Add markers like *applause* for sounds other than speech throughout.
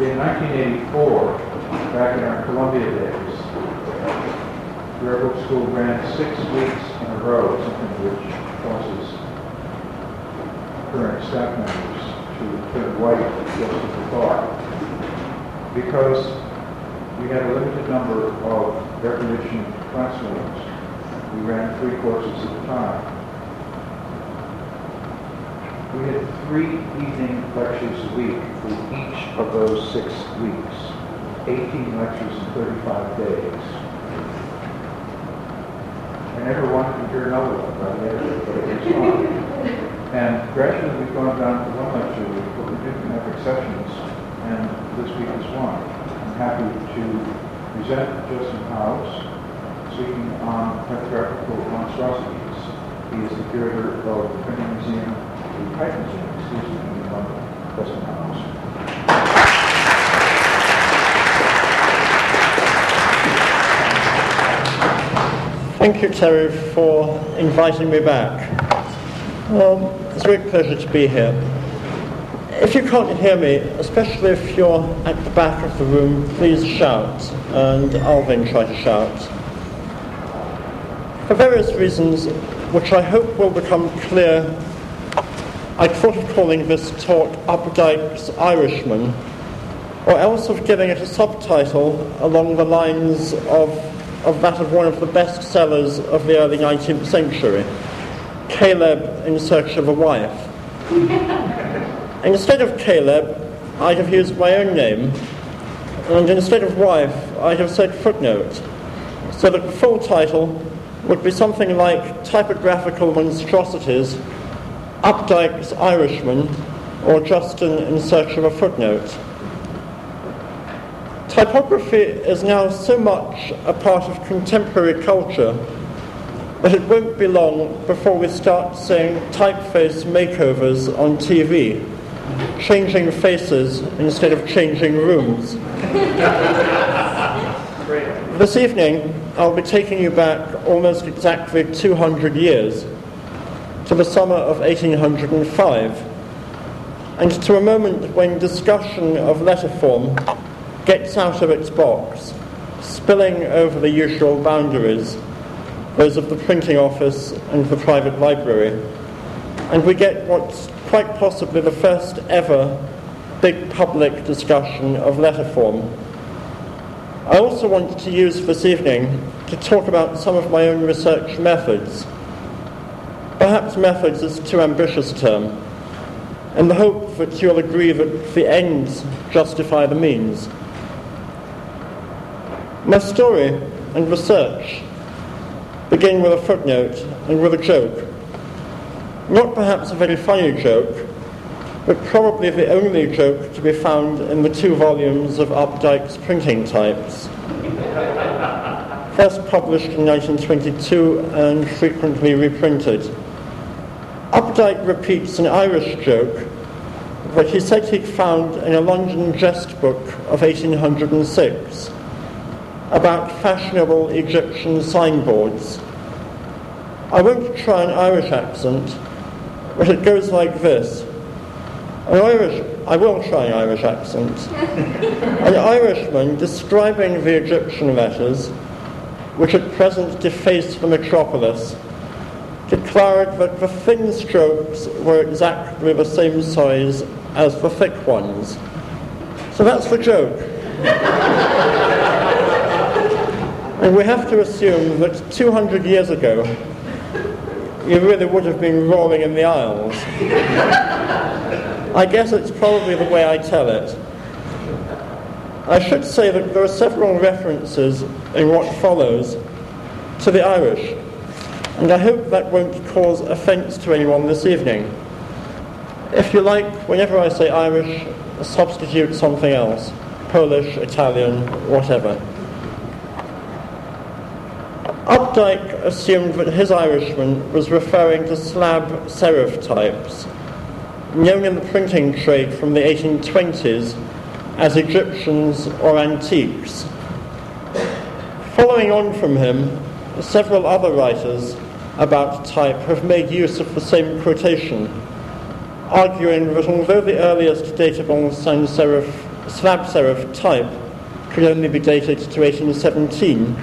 in 1984, back in our Columbia days, Book School ran six weeks in a row, something which causes current staff members to turn white just at the thought. Because we had a limited number of air-conditioned classrooms. We ran three courses at a time. We had three evening lectures a week for each of those six weeks, 18 lectures in 35 days. I never wanted to hear another one of it, but it was fun. And gradually we've gone down to one lecture a week, but we didn't have exceptions, and this week is one. I'm happy to present Justin Howes speaking on typographical monstrosities. He is the curator of the Printing Museum Thank you, Terry, for inviting me back. Um, it's a great pleasure to be here. If you can't hear me, especially if you're at the back of the room, please shout, and I'll then try to shout. For various reasons, which I hope will become clear I thought of calling this talk Updike's Irishman, or else of giving it a subtitle along the lines of, of that of one of the best sellers of the early 19th century, Caleb in Search of a Wife. *laughs* instead of Caleb, I'd have used my own name, and instead of wife, I'd have said footnote, so that the full title would be something like Typographical Monstrosities Updike's Irishman, or Justin in Search of a Footnote. Typography is now so much a part of contemporary culture that it won't be long before we start seeing typeface makeovers on TV, changing faces instead of changing rooms. *laughs* this evening, I'll be taking you back almost exactly 200 years to the summer of 1805, and to a moment when discussion of letter form gets out of its box, spilling over the usual boundaries, those of the printing office and the private library, and we get what's quite possibly the first ever big public discussion of letter form. I also want to use this evening to talk about some of my own research methods Perhaps methods is too ambitious a term, in the hope that you'll agree that the ends justify the means. My story and research begin with a footnote and with a joke. Not perhaps a very funny joke, but probably the only joke to be found in the two volumes of Updike's printing types. *laughs* First published in 1922 and frequently reprinted. Updike repeats an Irish joke that he said he'd found in a London jest book of 1806 about fashionable Egyptian signboards. I won't try an Irish accent, but it goes like this. An Irish, I will try an Irish accent. *laughs* an Irishman describing the Egyptian letters, which at present deface the metropolis, declared that the thin strokes were exactly the same size as the thick ones. So that's the joke. *laughs* and we have to assume that 200 years ago, you really would have been roaring in the aisles. I guess it's probably the way I tell it. I should say that there are several references in what follows to the Irish and I hope that won't cause offence to anyone this evening. If you like, whenever I say Irish, substitute something else Polish, Italian, whatever. Updike assumed that his Irishman was referring to slab serif types, known in the printing trade from the 1820s as Egyptians or antiques. Following on from him, several other writers about type have made use of the same quotation, arguing that although the earliest datable sans serif slab serif type could only be dated to 1817,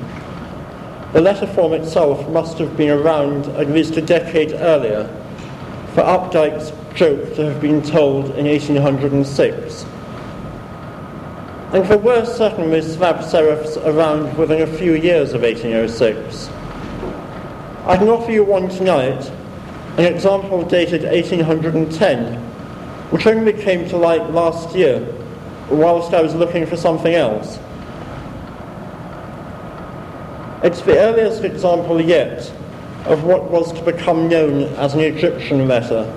the letter form itself must have been around at least a decade earlier for Updike's joke to have been told in 1806. And there were certainly slab serifs around within a few years of 1806. I can offer you one tonight, an example dated 1810, which only came to light last year whilst I was looking for something else. It's the earliest example yet of what was to become known as an Egyptian letter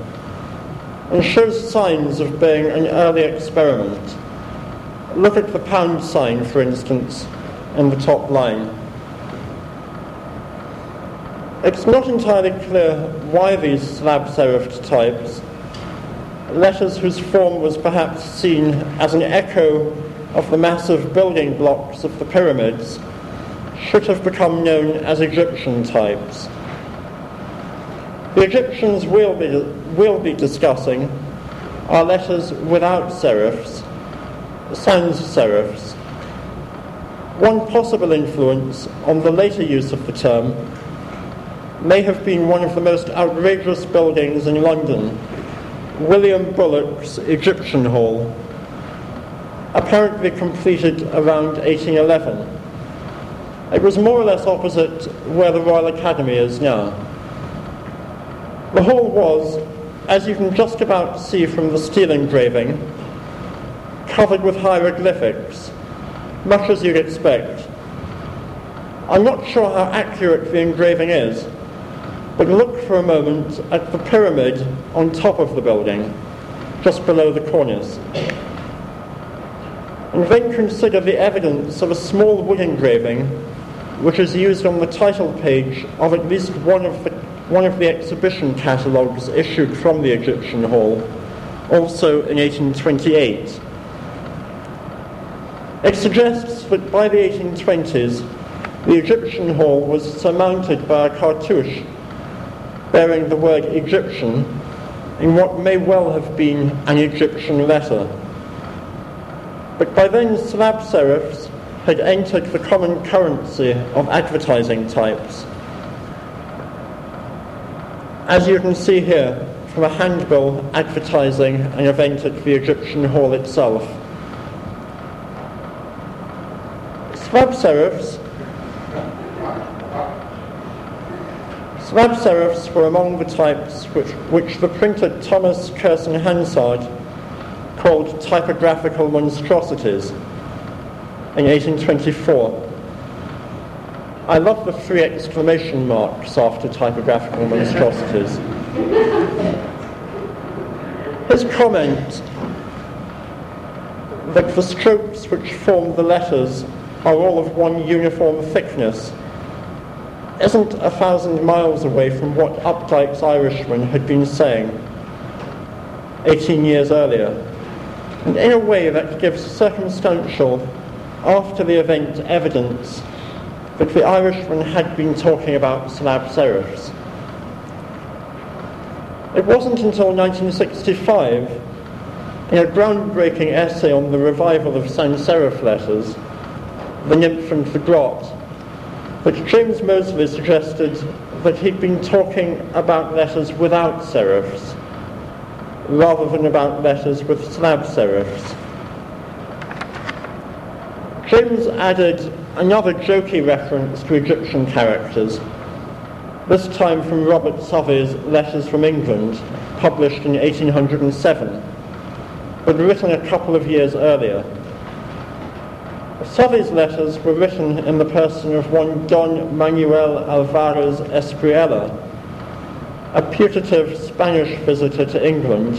and shows signs of being an early experiment. Look at the pound sign, for instance, in the top line. It's not entirely clear why these slab serifed types, letters whose form was perhaps seen as an echo of the massive building blocks of the pyramids, should have become known as Egyptian types. The Egyptians we'll be, will be discussing are letters without serifs, sans serifs. One possible influence on the later use of the term may have been one of the most outrageous buildings in London, William Bullock's Egyptian Hall, apparently completed around 1811. It was more or less opposite where the Royal Academy is now. The hall was, as you can just about see from the steel engraving, covered with hieroglyphics, much as you'd expect. I'm not sure how accurate the engraving is, but look for a moment at the pyramid on top of the building, just below the cornice. And then consider the evidence of a small wood engraving which is used on the title page of at least one of the, one of the exhibition catalogues issued from the Egyptian Hall, also in 1828. It suggests that by the 1820s, the Egyptian Hall was surmounted by a cartouche bearing the word Egyptian in what may well have been an Egyptian letter. But by then, slab serifs had entered the common currency of advertising types. As you can see here, from a handbill advertising an event at the Egyptian Hall itself. Slab serifs Slab serifs were among the types which, which the printer Thomas Curson Hansard called typographical monstrosities in 1824. I love the three exclamation marks after typographical monstrosities. His comment that the strokes which form the letters are all of one uniform thickness isn't a thousand miles away from what Updike's Irishman had been saying 18 years earlier. And in a way that gives circumstantial, after the event, evidence that the Irishman had been talking about slab serifs. It wasn't until 1965, in a groundbreaking essay on the revival of sans serif letters, The Nymph and the Grot, but James Mosley suggested that he'd been talking about letters without serifs rather than about letters with slab serifs. James added another jokey reference to Egyptian characters, this time from Robert Southey's Letters from England, published in 1807, but written a couple of years earlier. Southey's letters were written in the person of one Don Manuel Alvarez Espriella, a putative Spanish visitor to England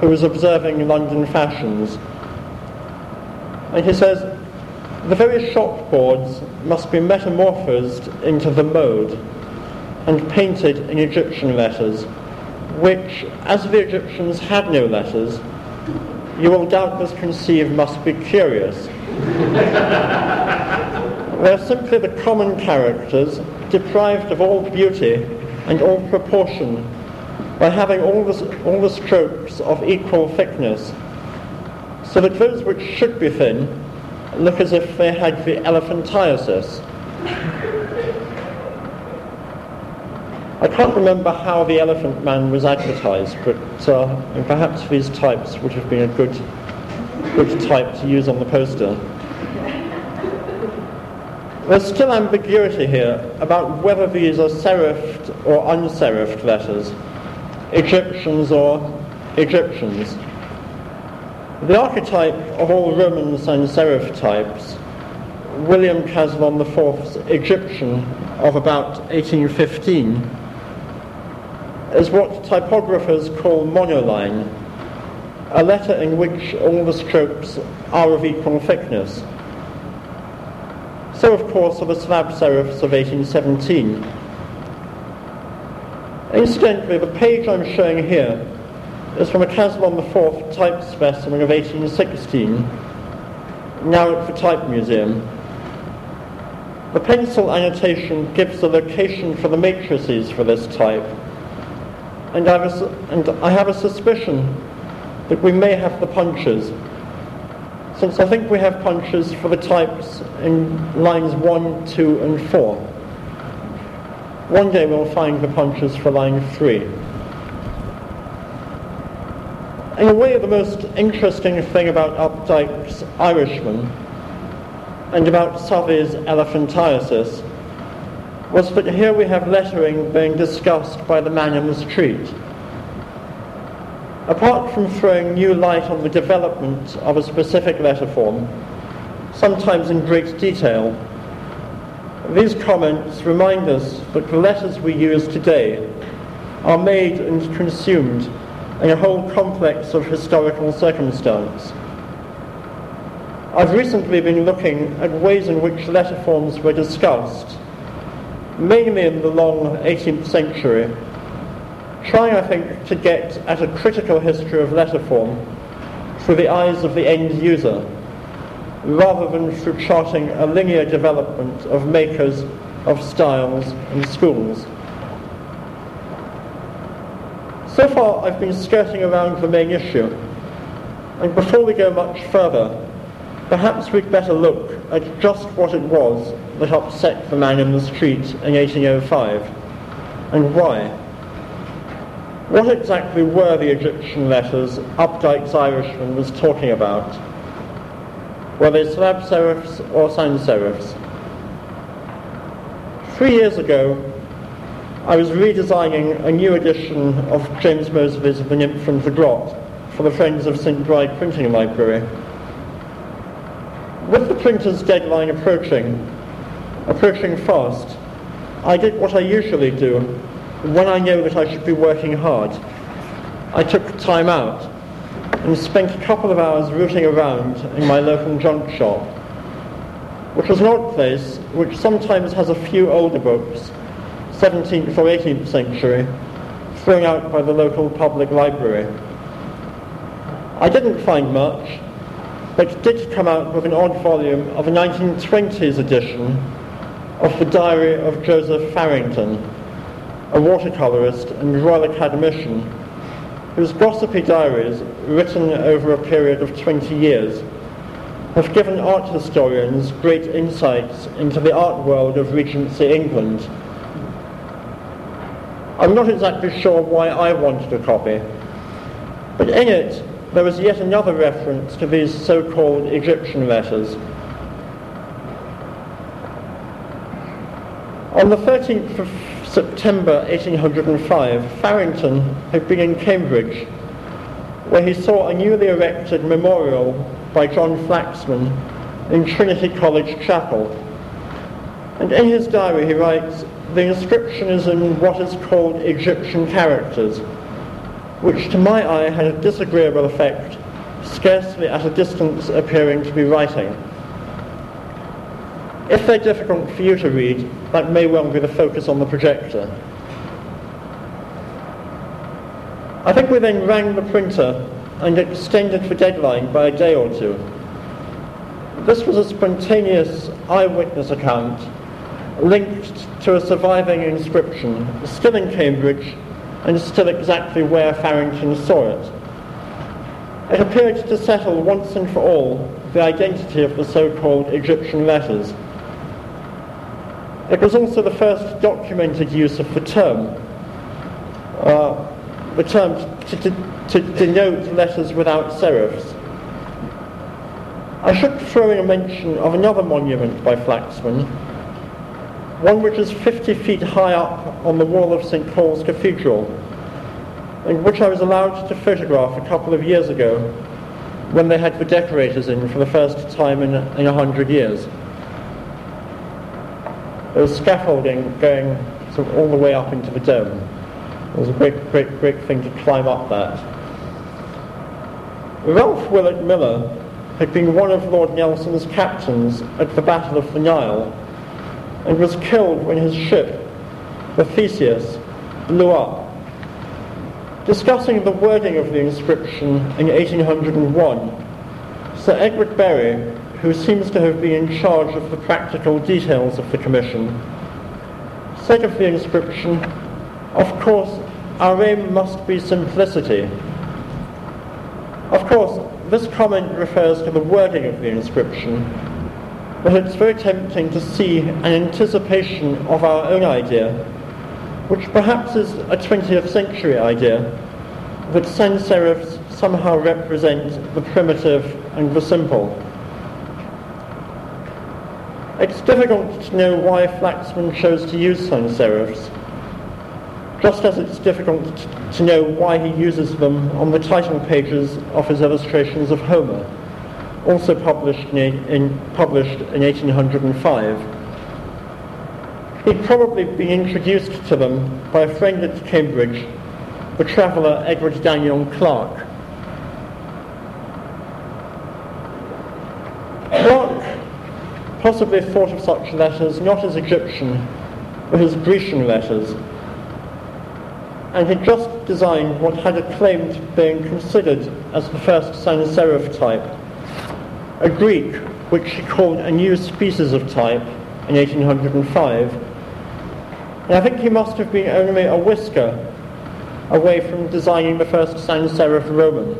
who was observing London fashions. And he says, the very shop boards must be metamorphosed into the mode and painted in Egyptian letters, which, as the Egyptians had no letters, you will doubtless conceive must be curious. they are simply the common characters deprived of all beauty and all proportion by having all the, all the strokes of equal thickness, so that those which should be thin look as if they had the elephantiasis. I can't remember how the Elephant Man was advertised, but uh, perhaps these types would have been a good, good type to use on the poster. There's still ambiguity here about whether these are serifed or unserifed letters, Egyptians or Egyptians. The archetype of all Roman sans serif types, William Caslon IV's Egyptian of about 1815, is what typographers call monoline, a letter in which all the strokes are of equal thickness. So, of course, are the slab serifs of 1817. Incidentally, the page I'm showing here is from a Caslon IV type specimen of 1816, now at the Type Museum. The pencil annotation gives the location for the matrices for this type, and I, was, and I have a suspicion that we may have the punches, since I think we have punches for the types in lines 1, 2, and 4. One day we'll find the punches for line 3. In a way, the most interesting thing about Updike's Irishman and about Southey's elephantiasis was that here we have lettering being discussed by the man in the street. Apart from throwing new light on the development of a specific letter form, sometimes in great detail, these comments remind us that the letters we use today are made and consumed in a whole complex of historical circumstance. I've recently been looking at ways in which letter forms were discussed, mainly in the long 18th century, trying, I think, to get at a critical history of letter form through the eyes of the end user, rather than through charting a linear development of makers, of styles, and schools. So far, I've been skirting around the main issue, and before we go much further, perhaps we'd better look at just what it was that upset the man in the street in 1805, and why. What exactly were the Egyptian letters Updike's Irishman was talking about? Were they slab serifs or sans serifs? Three years ago, I was redesigning a new edition of James Mosley's The Nymph and the Grot for the Friends of St. Bride Printing Library. With the printer's deadline approaching, approaching fast, I did what I usually do when I know that I should be working hard. I took time out and spent a couple of hours rooting around in my local junk shop, which was an odd place which sometimes has a few older books 17th or 18th century, thrown out by the local public library. I didn't find much, but did come out with an odd volume of a 1920s edition of the Diary of Joseph Farington, a watercolourist and Royal Academician, whose gossipy diaries, written over a period of 20 years, have given art historians great insights into the art world of Regency England I'm not exactly sure why I wanted a copy, but in it there was yet another reference to these so-called Egyptian letters. On the 13th of September 1805, Farington had been in Cambridge, where he saw a newly erected memorial by John Flaxman in Trinity College Chapel. And in his diary he writes, the inscription is in what is called Egyptian characters, which to my eye had a disagreeable effect, scarcely at a distance appearing to be writing. If they're difficult for you to read, that may well be the focus on the projector. I think we then rang the printer and extended the deadline by a day or two. This was a spontaneous eyewitness account linked to a surviving inscription, still in Cambridge, and still exactly where Farington saw it. It appeared to settle once and for all the identity of the so-called Egyptian letters. It was also the first documented use of the term, uh, the term to, to, to denote letters without serifs. I should throw in a mention of another monument by Flaxman, one which is 50 feet high up on the wall of St. Paul's Cathedral, and which I was allowed to photograph a couple of years ago when they had the decorators in for the first time in, in a hundred years. There was scaffolding going sort of all the way up into the dome. It was a great, great, great thing to climb up that. Ralph Willett Miller had been one of Lord Nelson's captains at the Battle of the Nile and was killed when his ship, the Theseus, blew up. Discussing the wording of the inscription in 1801, Sir Edward Berry, who seems to have been in charge of the practical details of the commission, said of the inscription, of course, our aim must be simplicity. Of course, this comment refers to the wording of the inscription, but it's very tempting to see an anticipation of our own idea, which perhaps is a 20th century idea, that sans serifs somehow represent the primitive and the simple. It's difficult to know why Flaxman chose to use sans serifs, just as it's difficult to know why he uses them on the title pages of his illustrations of Homer, also published in, in, published in 1805. He'd probably been introduced to them by a friend at Cambridge, the traveller Edward Daniel Clarke. Possibly thought of such letters not as Egyptian, but as Grecian letters, and had just designed what had acclaimed being considered as the first sans serif type, a Greek which he called a new species of type in 1805. And I think he must have been only a whisker away from designing the first sans serif Roman.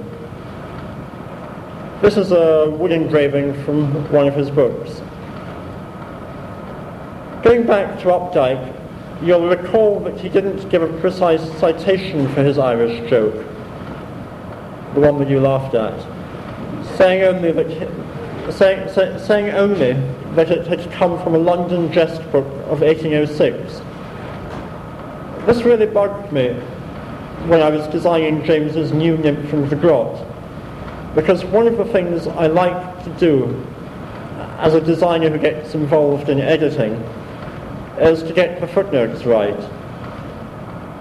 This is a wood engraving from one of his books. Going back to Updike, you'll recall that he didn't give a precise citation for his Irish joke, the one that you laughed at, saying only that, say, saying only that it had come from a London jest book of 1806. This really bugged me when I was designing James's new nymph from the grot, because one of the things I like to do as a designer who gets involved in editing is to get the footnotes right.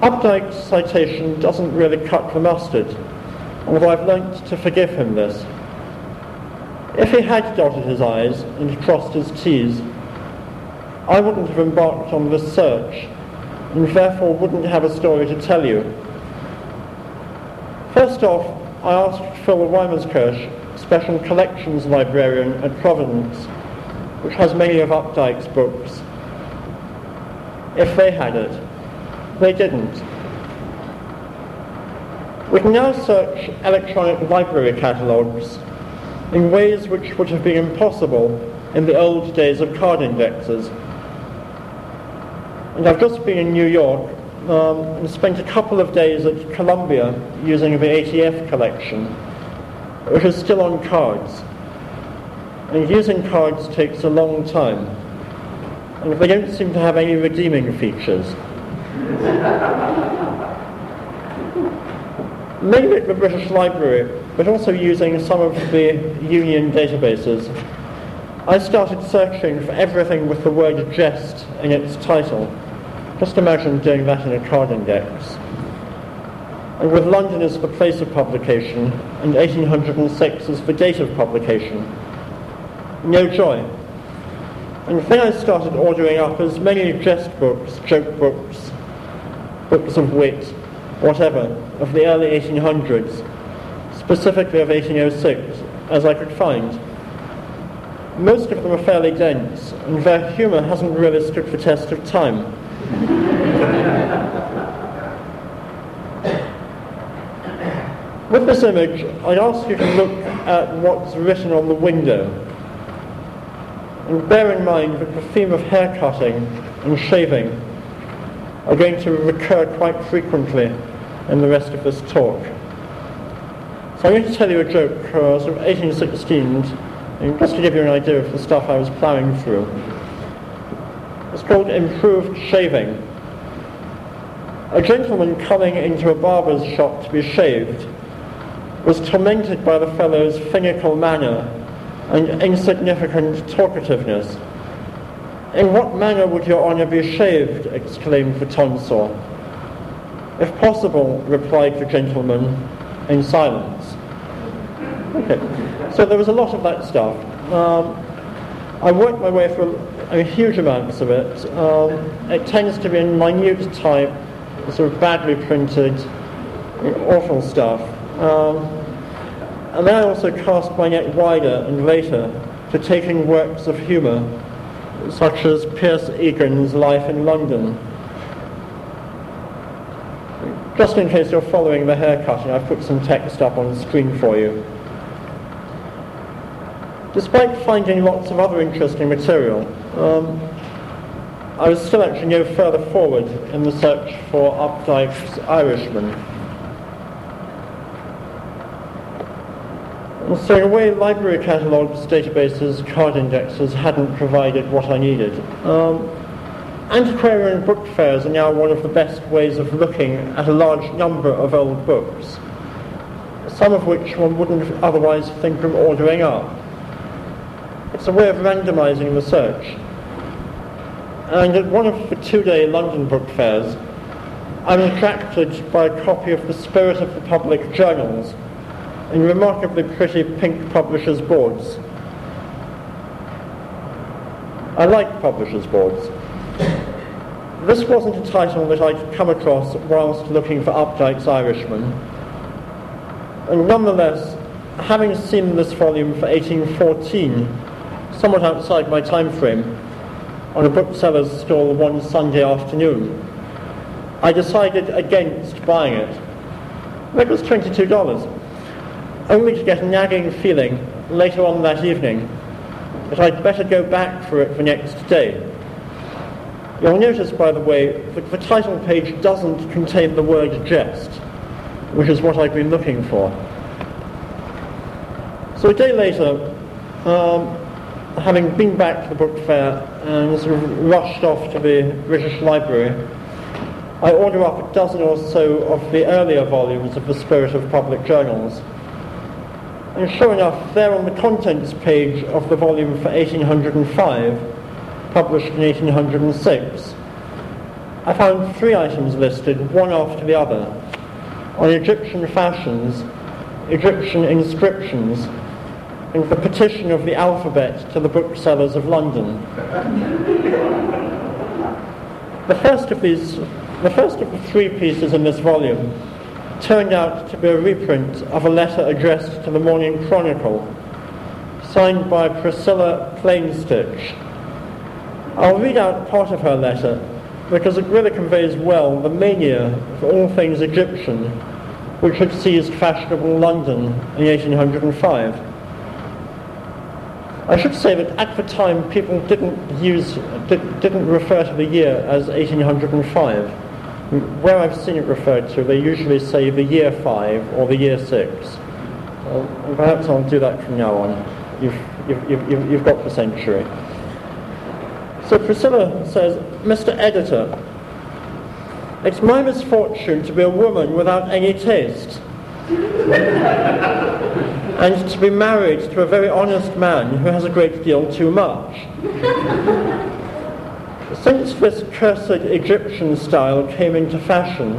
Updike's citation doesn't really cut the mustard, although I've learnt to forgive him this. If he had dotted his I's and crossed his T's, I wouldn't have embarked on this search, and therefore wouldn't have a story to tell you. First off, I asked Phil Weimerskirch, Special Collections Librarian at Providence, which has many of Updike's books, if they had it. They didn't. We can now search electronic library catalogues in ways which would have been impossible in the old days of card indexes. And I've just been in New York um, and spent a couple of days at Columbia using the ATF collection, which is still on cards. And using cards takes a long time and they don't seem to have any redeeming features. Mainly at the British Library, but also using some of the Union databases, I started searching for everything with the word jest in its title. Just imagine doing that in a card index. And with London as the place of publication, and 1806 as the date of publication, no joy. And then I started ordering up as many jest books, joke books, books of wit, whatever, of the early 1800s, specifically of 1806, as I could find. Most of them are fairly dense, and their humour hasn't really stood the test of time. With this image, I'd ask you to look at what's written on the window. And bear in mind that the theme of hair cutting and shaving are going to recur quite frequently in the rest of this talk. So I'm going to tell you a joke uh, sort of 1816, and just to give you an idea of the stuff I was plowing through. It's called improved shaving. A gentleman coming into a barber's shop to be shaved was tormented by the fellow's finical manner and insignificant talkativeness. In what manner would your honour be shaved? exclaimed the tonsor. If possible, replied the gentleman in silence. Okay, so there was a lot of that stuff. Um, I worked my way through huge amounts of it. Um, it tends to be in minute type, sort of badly printed, awful stuff. Um, and then I also cast my net wider and later to taking works of humour, such as Pierce Egan's Life in London. Just in case you're following the haircutting, I've put some text up on the screen for you. Despite finding lots of other interesting material, um, I was still actually no further forward in the search for Updike's Irishman. So in a way, library catalogues, databases, card indexes hadn't provided what I needed. Um, antiquarian book fairs are now one of the best ways of looking at a large number of old books, some of which one wouldn't otherwise think of ordering up. It's a way of randomizing the search. And at one of the two-day London book fairs, I'm attracted by a copy of The Spirit of the Public Journals in remarkably pretty pink publisher's boards. I like publisher's boards. This wasn't a title that I'd come across whilst looking for Updike's Irishman. And nonetheless, having seen this volume for 1814, somewhat outside my time frame, on a bookseller's stall one Sunday afternoon, I decided against buying it. It was $22 only to get a nagging feeling later on that evening that I'd better go back for it the next day. You'll notice, by the way, that the title page doesn't contain the word jest, which is what I've been looking for. So a day later, um, having been back to the book fair and sort of rushed off to the British Library, I order up a dozen or so of the earlier volumes of the Spirit of Public Journals and sure enough, there on the contents page of the volume for 1805, published in 1806, I found three items listed, one after the other, on Egyptian fashions, Egyptian inscriptions, and the petition of the alphabet to the booksellers of London. the first of these, the first of the three pieces in this volume turned out to be a reprint of a letter addressed to the Morning Chronicle, signed by Priscilla Plainstitch. I'll read out part of her letter because it really conveys well the mania for all things Egyptian which had seized fashionable London in 1805. I should say that at the time people didn't use, did, didn't refer to the year as 1805 where I've seen it referred to, they usually say the year five or the year six. Well, perhaps I'll do that from now on. You've, you've, you've, you've got the century. So Priscilla says, Mr. Editor, it's my misfortune to be a woman without any taste. *laughs* and to be married to a very honest man who has a great deal too much. Since this cursed Egyptian style came into fashion,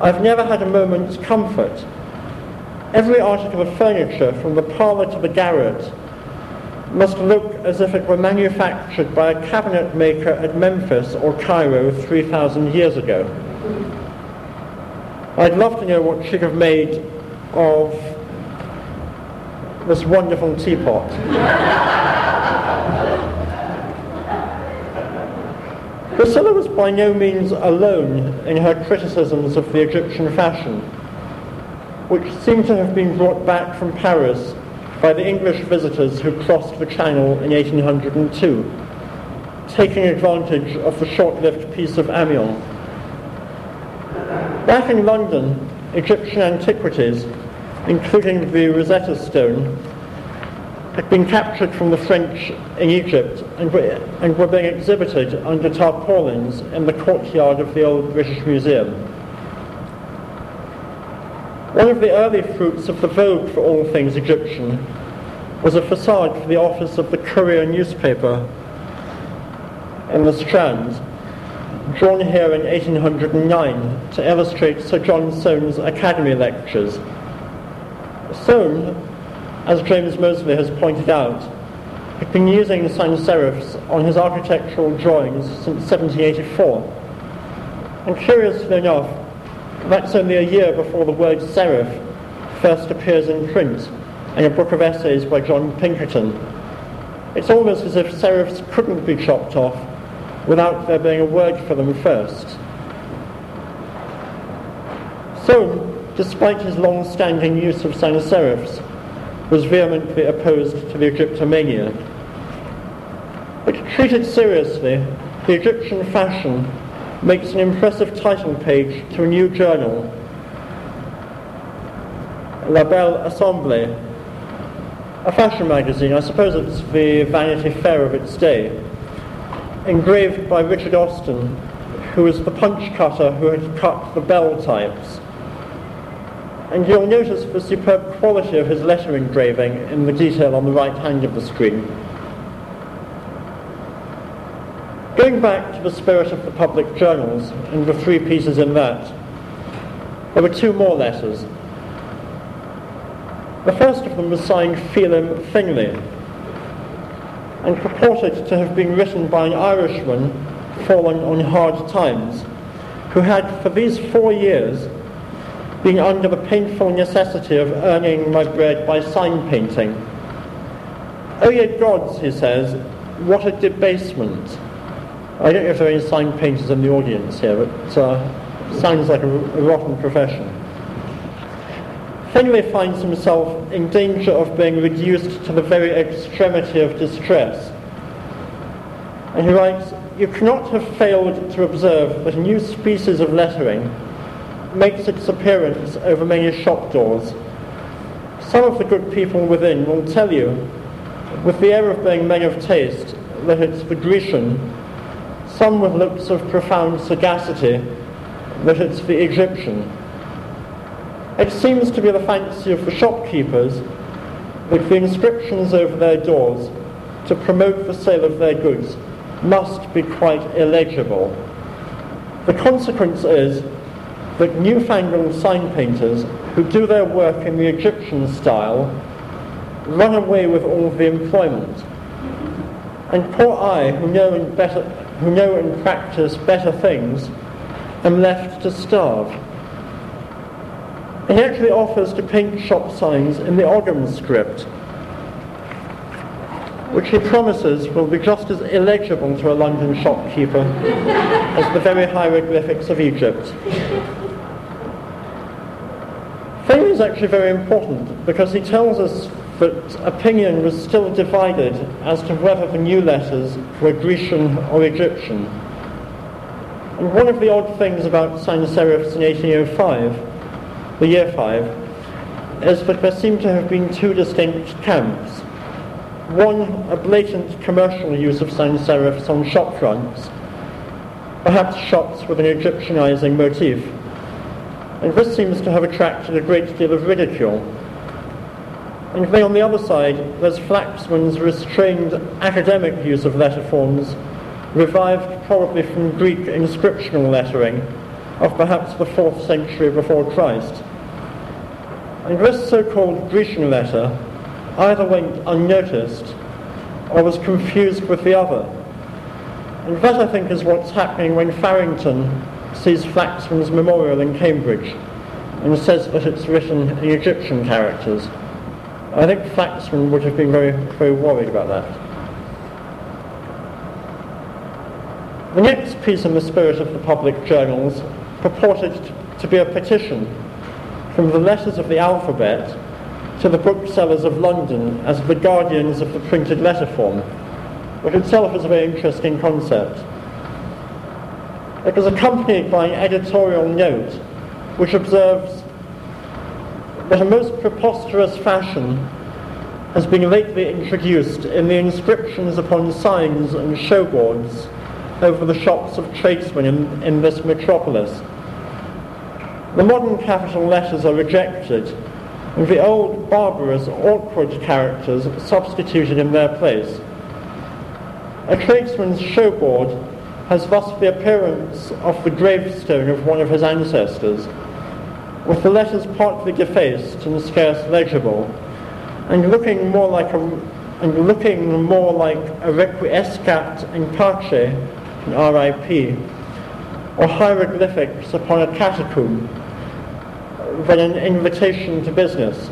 I've never had a moment's comfort. Every article of furniture, from the parlour to the garret, must look as if it were manufactured by a cabinet maker at Memphis or Cairo 3,000 years ago. I'd love to know what she'd have made of this wonderful teapot. *laughs* Priscilla was by no means alone in her criticisms of the Egyptian fashion. which seem to have been brought back from Paris by the English visitors who crossed the Channel in 1802, taking advantage of the short-lived peace of Amiens. Back in London, Egyptian antiquities, including the Rosetta Stone, had been captured from the French in Egypt and were, and were being exhibited under tarpaulins in the courtyard of the old British Museum. One of the early fruits of the vogue for all things Egyptian was a facade for the office of the Courier newspaper in the Strand, drawn here in 1809 to illustrate Sir John Soane's Academy lectures. Soane, as James Mosley has pointed out, had been using sans serifs on his architectural drawings since 1784. And curiously enough, that's only a year before the word serif first appears in print in a book of essays by John Pinkerton. It's almost as if serifs couldn't be chopped off without there being a word for them first. So, despite his long-standing use of sans serifs, was vehemently opposed to the Egyptomania. But treated seriously, the Egyptian fashion makes an impressive title page to a new journal, La Belle Assemblée, a fashion magazine, I suppose it's the Vanity Fair of its day, engraved by Richard Austin, who was the punch cutter who had cut the bell types. And you'll notice the superb quality of his letter engraving in the detail on the right hand of the screen. Going back to the spirit of the public journals and the three pieces in that, there were two more letters. The first of them was signed Phelim Finlay and purported to have been written by an Irishman fallen on hard times, who had for these four years been under the painful necessity of earning my bread by sign painting. Oh ye gods, he says, what a debasement. I don't know if there are any sign painters in the audience here, but uh, sounds like a, a rotten profession. Finlay finds himself in danger of being reduced to the very extremity of distress. And he writes, You cannot have failed to observe that a new species of lettering makes its appearance over many shop doors. Some of the good people within will tell you, with the air of being men of taste, that it's the Grecian some with looks of profound sagacity, that it's the Egyptian. It seems to be the fancy of the shopkeepers that the inscriptions over their doors to promote the sale of their goods must be quite illegible. The consequence is that newfangled sign painters who do their work in the Egyptian style run away with all the employment. And poor I, who know in better, who know and practice better things am left to starve. He actually offers to paint shop signs in the Ogham script, which he promises will be just as illegible to a London shopkeeper *laughs* as the very hieroglyphics of Egypt. Fame is actually very important because he tells us that opinion was still divided as to whether the new letters were Grecian or Egyptian. And one of the odd things about sans serifs in 1805, the year 5, is that there seem to have been two distinct camps. One, a blatant commercial use of sans serifs on shop fronts, perhaps shops with an Egyptianizing motif. And this seems to have attracted a great deal of ridicule. And then on the other side, there's Flaxman's restrained academic use of letter forms, revived probably from Greek inscriptional lettering of perhaps the 4th century before Christ. And this so-called Grecian letter either went unnoticed or was confused with the other. And that, I think, is what's happening when Farington sees Flaxman's memorial in Cambridge and says that it's written in Egyptian characters. I think Flaxman would have been very, very worried about that. The next piece in the spirit of the public journals purported to be a petition from the letters of the alphabet to the booksellers of London as the guardians of the printed letter form, which itself is a very interesting concept. It was accompanied by an editorial note which observes that a most preposterous fashion has been lately introduced in the inscriptions upon signs and showboards over the shops of tradesmen in, in this metropolis. The modern capital letters are rejected, and the old barbarous, awkward characters substituted in their place. A tradesman's showboard has thus the appearance of the gravestone of one of his ancestors, with the letters partly defaced and scarce legible, and looking more like a and looking more like a requiescat in pace, an RIP, or hieroglyphics upon a catacomb than an invitation to business.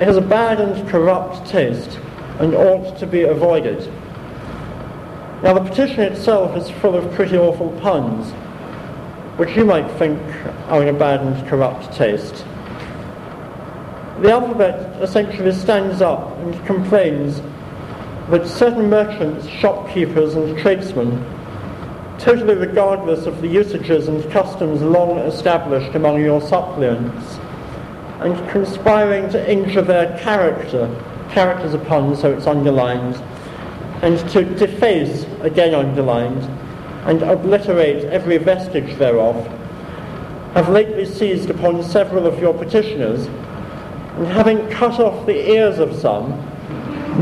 It has a bad and corrupt taste and ought to be avoided. Now the petition itself is full of pretty awful puns, which you might think are in a bad and corrupt taste. The alphabet essentially stands up and complains that certain merchants, shopkeepers and tradesmen, totally regardless of the usages and customs long established among your suppliants, and conspiring to injure their character, characters upon, so it's underlined, and to deface, again underlined, and obliterate every vestige thereof, have lately seized upon several of your petitioners, and having cut off the ears of some,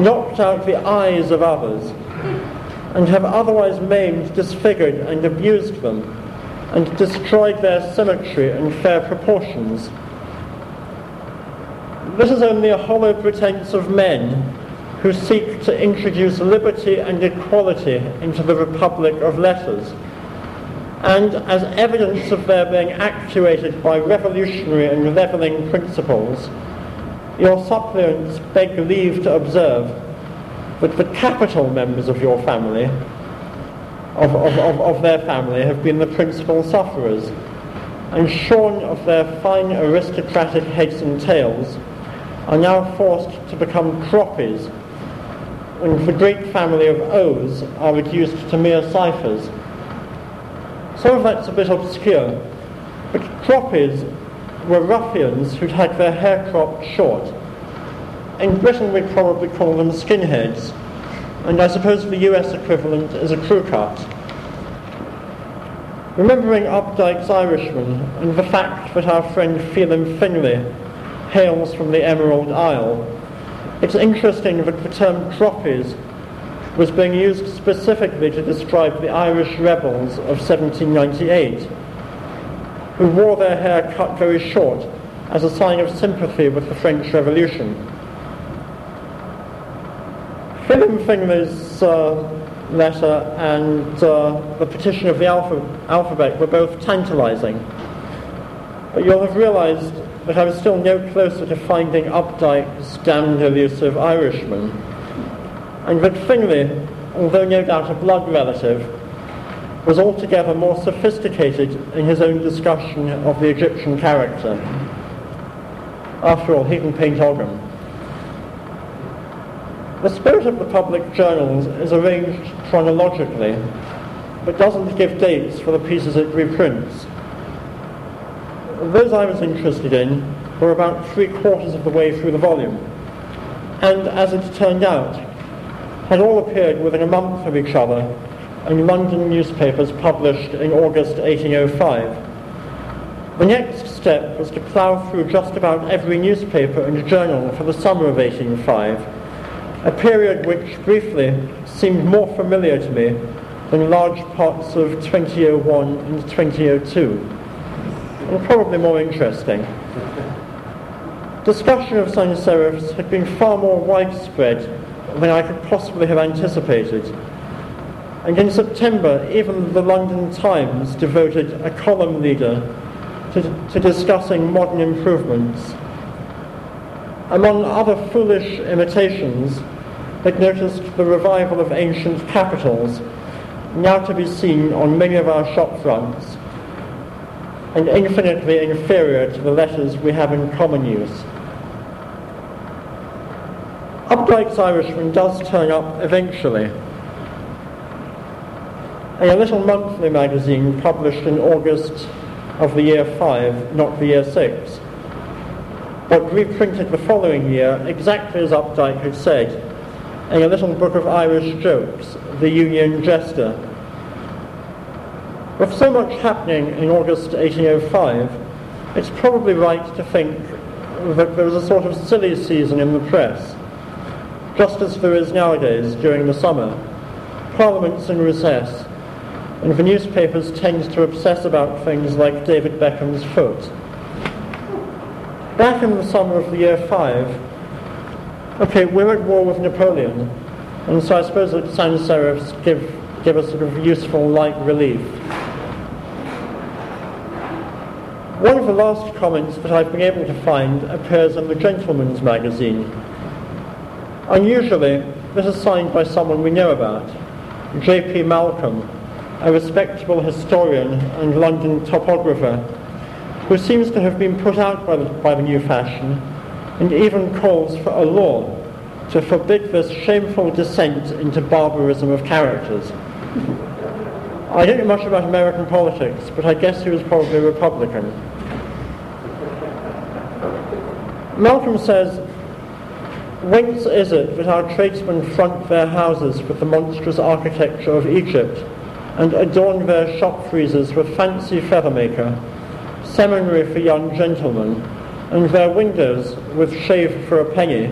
knocked out the eyes of others, and have otherwise maimed, disfigured, and abused them, and destroyed their symmetry and fair proportions. This is only a hollow pretense of men who seek to introduce liberty and equality into the Republic of Letters. And as evidence of their being actuated by revolutionary and levelling principles, your suppliants beg leave to observe that the capital members of your family, of, of, of, of their family, have been the principal sufferers, and shorn of their fine aristocratic heads and tails, are now forced to become croppies when the great family of O's are reduced to mere ciphers. Some of that's a bit obscure, but croppies were ruffians who'd had their hair cropped short. In Britain we'd probably call them skinheads, and I suppose the US equivalent is a crew cut. Remembering Updike's Irishman and the fact that our friend Phelim Finlay hails from the Emerald Isle, it's interesting that the term croppies was being used specifically to describe the Irish rebels of 1798, who wore their hair cut very short as a sign of sympathy with the French Revolution. Phelim Finlay's uh, letter and uh, the petition of the alpha- alphabet were both tantalizing. But you'll have realized that I was still no closer to finding Updike's damned elusive Irishman, and that Finlay, although no doubt a blood relative, was altogether more sophisticated in his own discussion of the Egyptian character. After all, he can paint Ogham. The spirit of the public journals is arranged chronologically, but doesn't give dates for the pieces it reprints. Those I was interested in were about three quarters of the way through the volume, and as it turned out, had all appeared within a month of each other in London newspapers published in August 1805. The next step was to plough through just about every newspaper and journal for the summer of 1805, a period which briefly seemed more familiar to me than large parts of 2001 and 2002, and probably more interesting. Discussion of sans serifs had been far more widespread than I could possibly have anticipated. And in September, even the London Times devoted a column leader to, to discussing modern improvements. Among other foolish imitations, it noticed the revival of ancient capitals, now to be seen on many of our shop fronts, and infinitely inferior to the letters we have in common use. Updike's Irishman does turn up eventually. In a little monthly magazine published in August of the year 5, not the year 6, but reprinted the following year exactly as Updike had said in a little book of Irish jokes, The Union Jester. With so much happening in August 1805, it's probably right to think that there was a sort of silly season in the press, just as there is nowadays during the summer. Parliament's in recess, and the newspapers tend to obsess about things like David Beckham's foot. Back in the summer of the year 5, okay, we're at war with Napoleon, and so I suppose that sans serifs give, give a sort of useful light relief. One of the last comments that I've been able to find appears in the Gentleman's Magazine. Unusually, this is signed by someone we know about, J.P. Malcolm, a respectable historian and London topographer, who seems to have been put out by the, by the new fashion and even calls for a law to forbid this shameful descent into barbarism of characters. I don't know much about American politics, but I guess he was probably a Republican. Malcolm says, Whence is it that our tradesmen front their houses with the monstrous architecture of Egypt and adorn their shop freezers with fancy feathermaker, seminary for young gentlemen, and their windows with shave for a penny,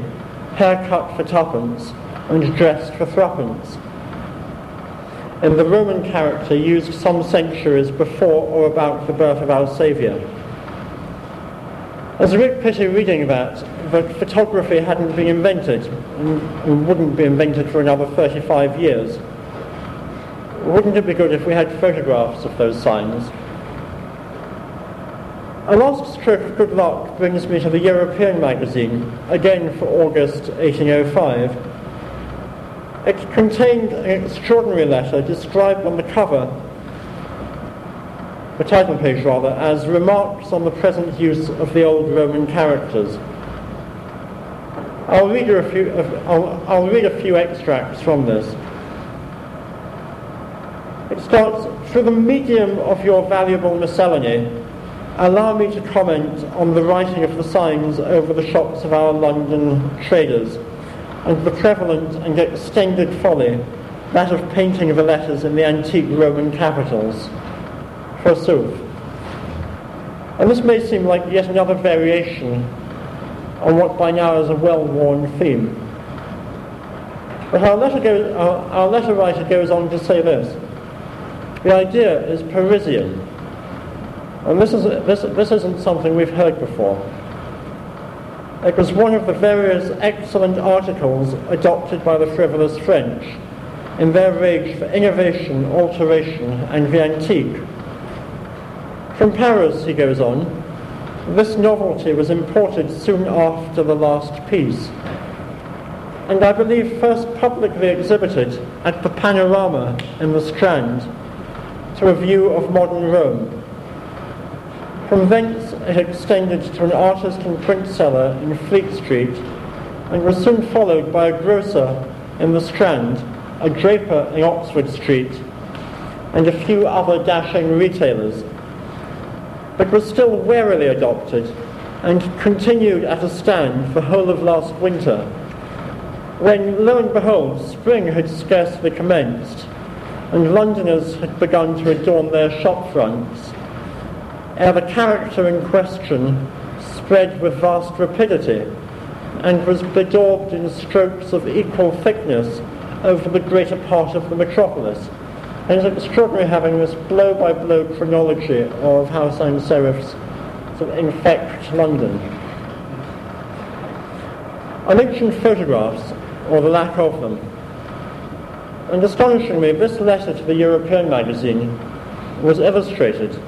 haircut for twopence, and dressed for threepence? In the Roman character used some centuries before or about the birth of our Saviour. There's a great pity reading that, that photography hadn't been invented and wouldn't be invented for another 35 years. Wouldn't it be good if we had photographs of those signs? A last stroke of good luck brings me to the European magazine, again for August 1805. It contained an extraordinary letter described on the cover, the title page rather, as remarks on the present use of the old Roman characters. I'll read a few, I'll, I'll read a few extracts from this. It starts, through the medium of your valuable miscellany, allow me to comment on the writing of the signs over the shops of our London traders, and the prevalent and extended folly, that of painting the letters in the antique Roman capitals. Forsooth. And this may seem like yet another variation on what by now is a well-worn theme. But our letter, goes, our, our letter writer goes on to say this. The idea is Parisian. And this, is, this, this isn't something we've heard before. It was one of the various excellent articles adopted by the frivolous French in their rage for innovation, alteration, and the antique. From Paris, he goes on, this novelty was imported soon after the last peace, and I believe first publicly exhibited at the Panorama in the Strand to a view of modern Rome. From thence it extended to an artist and print seller in Fleet Street and was soon followed by a grocer in the Strand, a draper in Oxford Street, and a few other dashing retailers, but was still warily adopted and continued at a stand the whole of last winter, when, lo and behold, spring had scarcely commenced, and Londoners had begun to adorn their shop fronts, ere the character in question spread with vast rapidity and was bedaubed in strokes of equal thickness over the greater part of the metropolis. And it's extraordinary having this blow-by-blow chronology of how sans serifs sort of infect London. I mentioned photographs, or the lack of them. And astonishingly, this letter to the European magazine was illustrated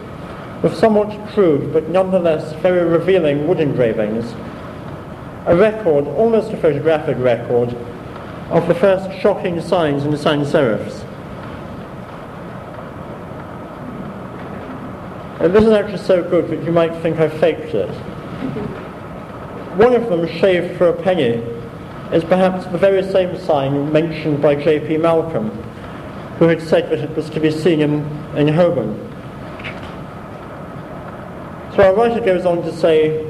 with somewhat crude but nonetheless very revealing wood engravings, a record, almost a photographic record, of the first shocking signs in sans serifs. And this is actually so good that you might think I faked it. One of them, shaved for a penny, is perhaps the very same sign mentioned by J.P. Malcolm, who had said that it was to be seen in, in Holborn. So our writer goes on to say,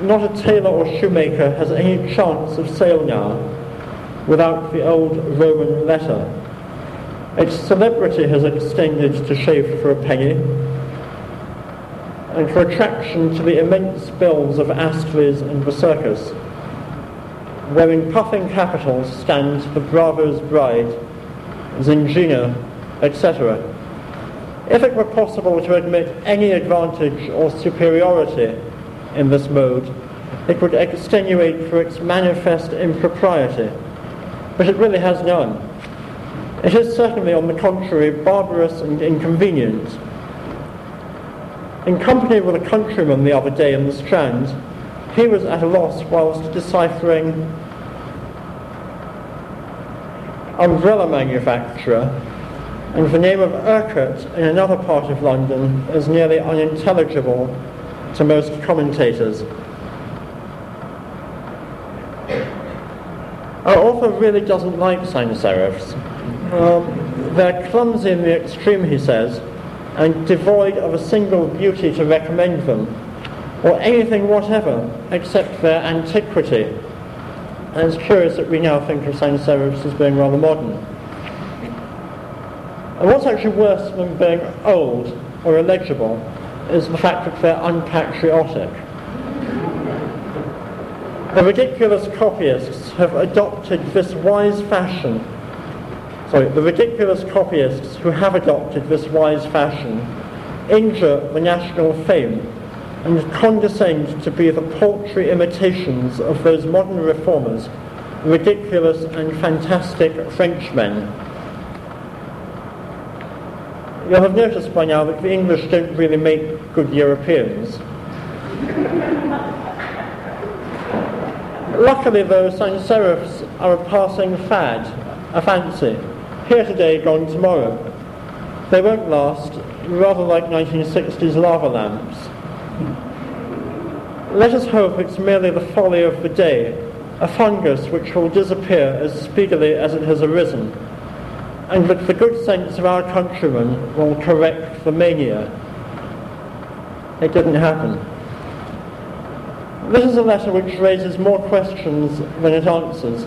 not a tailor or shoemaker has any chance of sale now without the old Roman letter. Its celebrity has extended to shave for a penny, and for attraction to the immense bills of Astley's and the where in puffing capitals stands the Bravo's bride, Zingina, etc. If it were possible to admit any advantage or superiority in this mode, it would extenuate for its manifest impropriety, but it really has none. It is certainly, on the contrary, barbarous and inconvenient. In company with a countryman the other day in the Strand, he was at a loss whilst deciphering umbrella manufacturer, and the name of Urquhart in another part of London is nearly unintelligible to most commentators. Our author really doesn't like sans serifs. Um, they're clumsy in the extreme, he says, and devoid of a single beauty to recommend them, or anything whatever except their antiquity. And it's curious that we now think of sans serifs as being rather modern. And what's actually worse than being old or illegible is the fact that they're unpatriotic. The ridiculous copyists have adopted this wise fashion. Sorry, the ridiculous copyists who have adopted this wise fashion injure the national fame and condescend to be the paltry imitations of those modern reformers, ridiculous and fantastic Frenchmen. You'll have noticed by now that the English don't really make good Europeans. Luckily, though, sans serifs are a passing fad, a fancy. Here today, gone tomorrow. They won't last, rather like 1960s lava lamps. Let us hope it's merely the folly of the day, a fungus which will disappear as speedily as it has arisen, and that the good sense of our countrymen will correct the mania. It didn't happen. This is a letter which raises more questions than it answers,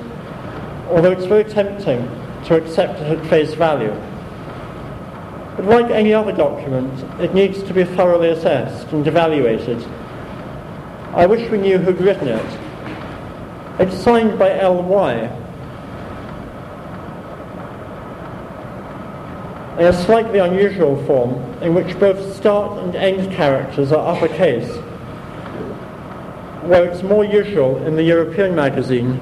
although it's very tempting to accept it at face value. But like any other document, it needs to be thoroughly assessed and evaluated. I wish we knew who'd written it. It's signed by L.Y. in a slightly unusual form in which both start and end characters are uppercase where it's more usual in the European magazine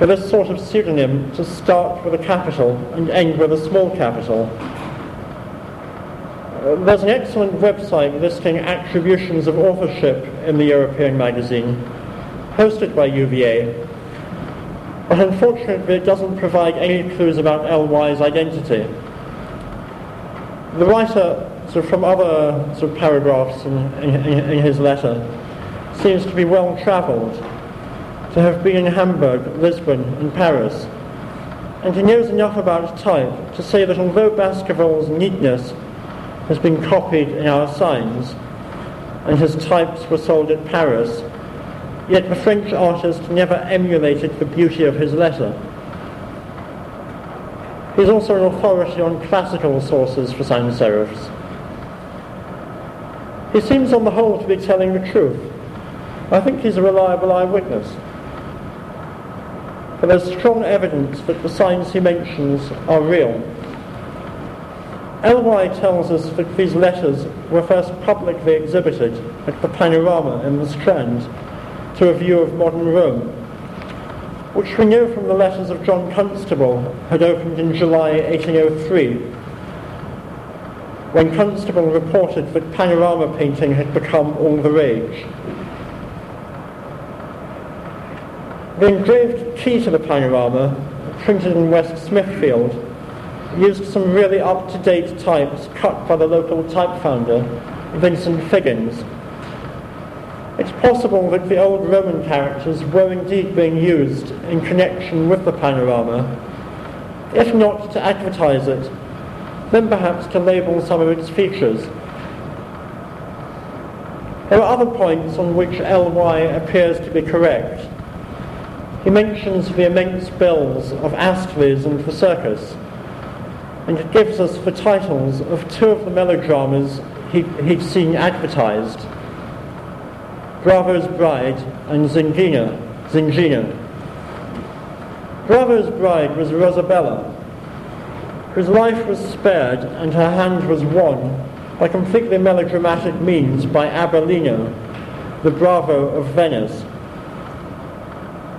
for this sort of pseudonym to start with a capital and end with a small capital. Uh, there's an excellent website listing attributions of authorship in the European magazine, hosted by UVA, but unfortunately it doesn't provide any clues about LY's identity. The writer, sort of from other sort of paragraphs in, in, in his letter, seems to be well travelled, to have been in Hamburg, Lisbon, and Paris. And he knows enough about type to say that although Baskerville's neatness has been copied in our signs, and his types were sold at Paris, yet the French artist never emulated the beauty of his letter. He's also an authority on classical sources for sans serifs. He seems on the whole to be telling the truth, I think he's a reliable eyewitness. But there's strong evidence that the signs he mentions are real. L.Y. tells us that these letters were first publicly exhibited at the Panorama in the Strand to a view of modern Rome, which we know from the letters of John Constable had opened in July 1803, when Constable reported that panorama painting had become all the rage. The engraved key to the panorama, printed in West Smithfield, used some really up-to-date types cut by the local type founder, Vincent Figgins. It's possible that the old Roman characters were indeed being used in connection with the panorama, if not to advertise it, then perhaps to label some of its features. There are other points on which LY appears to be correct. He mentions the immense bills of Astley's and the circus, and it gives us the titles of two of the melodramas he, would seen advertised, Bravo's Bride and Zingina. Zingina. Bravo's Bride was Rosabella, whose life was spared and her hand was won by completely melodramatic means by Abellino, the Bravo of Venice.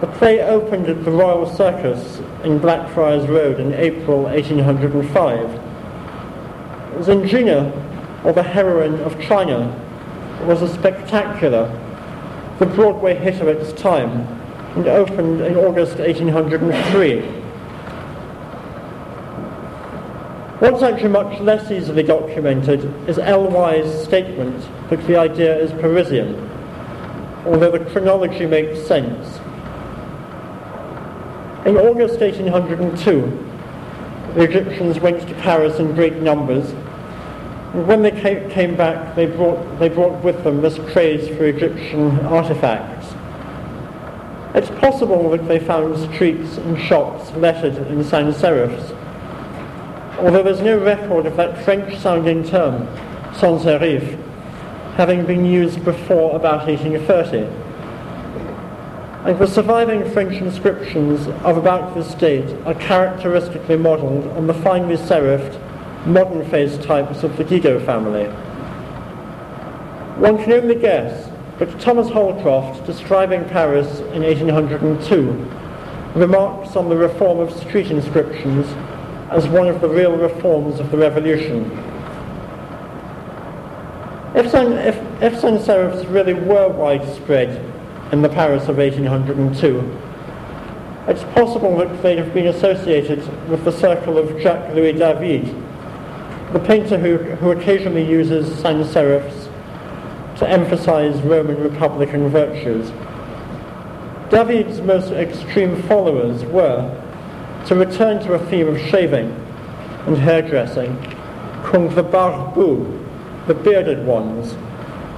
The play opened at the Royal Circus in Blackfriars Road in April 1805. Zingina, or the heroine of China, was a spectacular, the Broadway hit of its time, and opened in August 1803. What's actually much less easily documented is L.Y.'s statement that the idea is Parisian, although the chronology makes sense. In August 1802, the Egyptians went to Paris in great numbers, and when they came back, they brought, they brought with them this craze for Egyptian artifacts. It's possible that they found streets and shops lettered in sans serifs, although there's no record of that French-sounding term, sans serif, having been used before about 1830. And the surviving French inscriptions of about this date are characteristically modelled on the finely serifed, modern face types of the Didot family. One can only guess, but Thomas Holcroft, describing Paris in 1802, remarks on the reform of street inscriptions as one of the real reforms of the revolution. If if, if sans serifs really were widespread in the Paris of 1802, it's possible that they'd have been associated with the circle of Jacques Louis David, the painter who, who occasionally uses sans serifs to emphasize Roman Republican virtues. David's most extreme followers were, to return to a theme of shaving and hairdressing, called the Barbus, the bearded ones,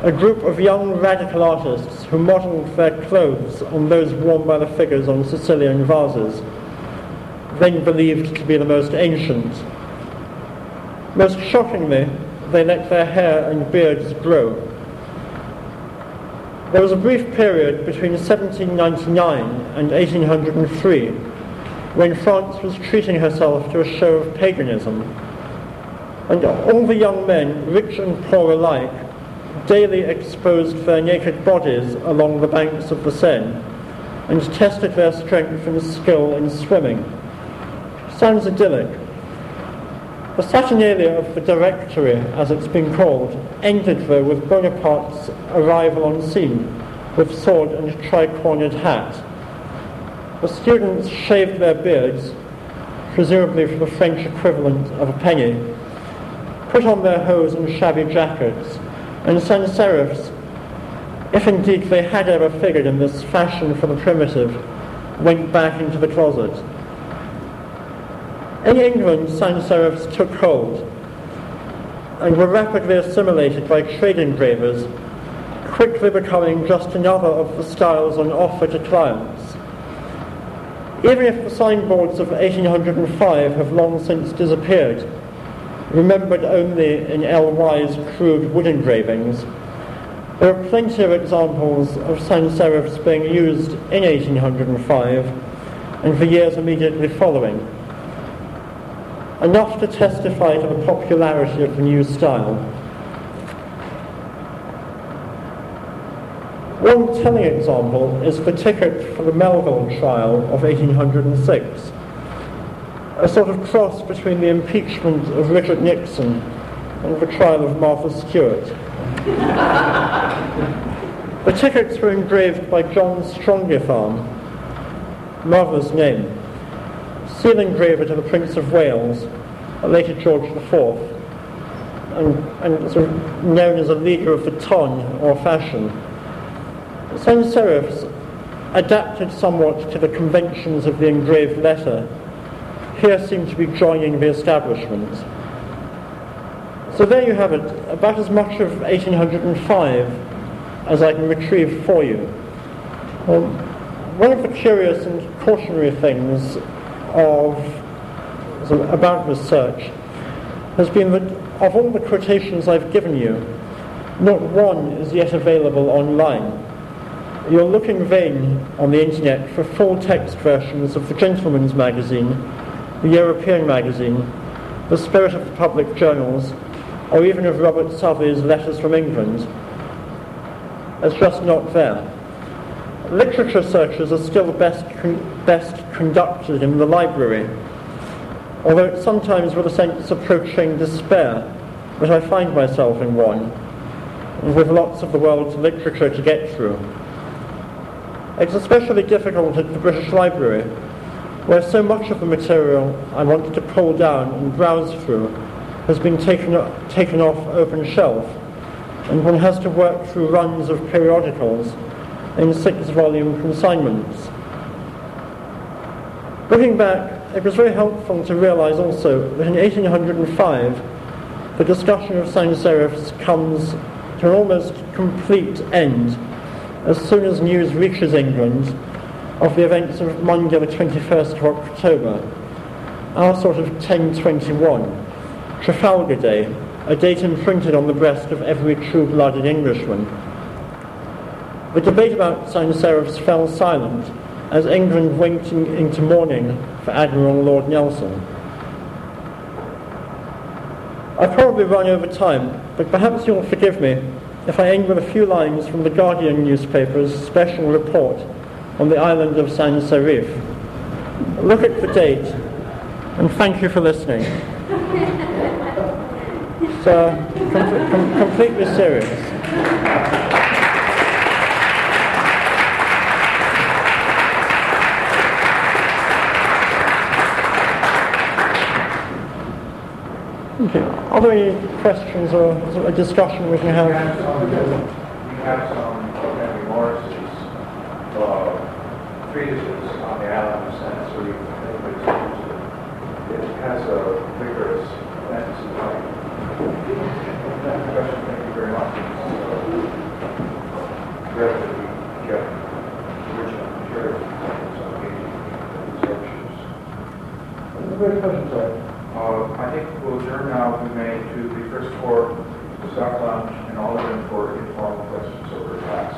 a group of young radical artists who modelled their clothes on those worn by the figures on Sicilian vases, then believed to be the most ancient. Most shockingly, they let their hair and beards grow. There was a brief period between 1799 and 1803 when France was treating herself to a show of paganism. And all the young men, rich and poor alike, daily exposed their naked bodies along the banks of the Seine and tested their strength and skill in swimming. Sounds idyllic. The Saturnalia of the Directory, as it's been called, ended though with Bonaparte's arrival on scene with sword and tricornered hat the students shaved their beards, presumably for the French equivalent of a penny, put on their hose and shabby jackets, and sans serifs, if indeed they had ever figured in this fashion for the primitive, went back into the closet. In England, sans serifs took hold and were rapidly assimilated by trade engravers, quickly becoming just another of the styles on offer to clients. Even if the signboards of 1805 have long since disappeared, remembered only in L.Y.'s crude wood engravings, there are plenty of examples of sans serifs being used in 1805 and for years immediately following, enough to testify to the popularity of the new style. One telling example is the ticket for the Melville trial of 1806, a sort of cross between the impeachment of Richard Nixon and the trial of Martha Stewart. the tickets were engraved by John Strongyfarm, Martha's name, seal engraver to the Prince of Wales, later George IV, and, and sort of known as a leader of the ton or fashion. Sans serifs adapted somewhat to the conventions of the engraved letter, here seem to be joining the establishment. So there you have it, about as much of 1805 as I can retrieve for you. One of the curious and cautionary things of, about research has been that of all the quotations I've given you, not one is yet available online. You're looking in vain on the internet for full text versions of the Gentleman's Magazine, the European Magazine, the Spirit of the Public Journals, or even of Robert Southey's Letters from England. It's just not there. Literature searches are still best, con- best conducted in the library, although it's sometimes with a sense approaching despair that I find myself in one, with lots of the world's literature to get through. It's especially difficult at the British Library, where so much of the material I wanted to pull down and browse through has been taken, taken off open shelf, and one has to work through runs of periodicals in six volume consignments. Looking back, it was very helpful to realize also that in 1805 the discussion of sans serifs comes to an almost complete end as soon as news reaches England of the events of Monday the 21st of October, our sort of 1021, Trafalgar Day, a date imprinted on the breast of every true-blooded Englishman. The debate about sans serifs fell silent as England went in, into mourning for Admiral Lord Nelson. I've probably run over time, but perhaps you'll forgive me if I end with a few lines from the Guardian newspaper's special report on the island of San Serriffe. Look at the date, and thank you for listening. *laughs* It's uh, com- com- completely serious. Okay. Are there any questions or is there a discussion we can We have? Treatises on the island of San Serriffe. Anybody's interested. It has a vigorous fantasy line. Question, thank you very much. It's, Rare that we get original material from some researchers. Question, sorry. Uh, I think we'll adjourn now, we may, to the first floor, the stock lounge, and all of them for informal questions over class.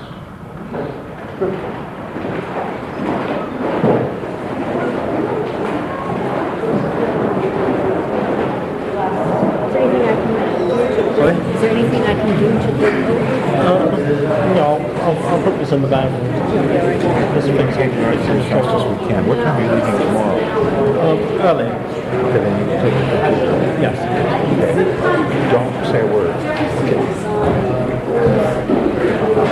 Is there anything I can do to- Is there anything I can do to Uh, no, I'll, I'll this in the bag. This your as fast as we can. What time are you leaving tomorrow? um, early. Okay, then you can take. Yes. Okay. Don't say a word.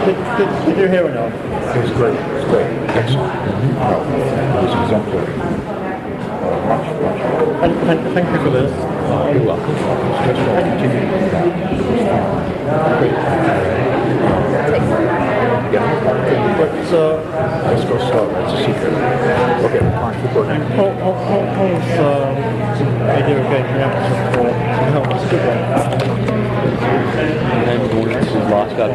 Did, did, did you hear enough? It was great. It was great. Excellent. No, it was exemplary. Uh, much, much. Thank, thank, thank you for this. You're welcome. Just want to continue to do that. It was fun. Great. Yeah. But uh, Let's go slow. That's a secret. Okay, fine. We'll go next. Paul, Paul, Paul, Paul's uh, idea of getting reactive for some help a good one. And then is lost up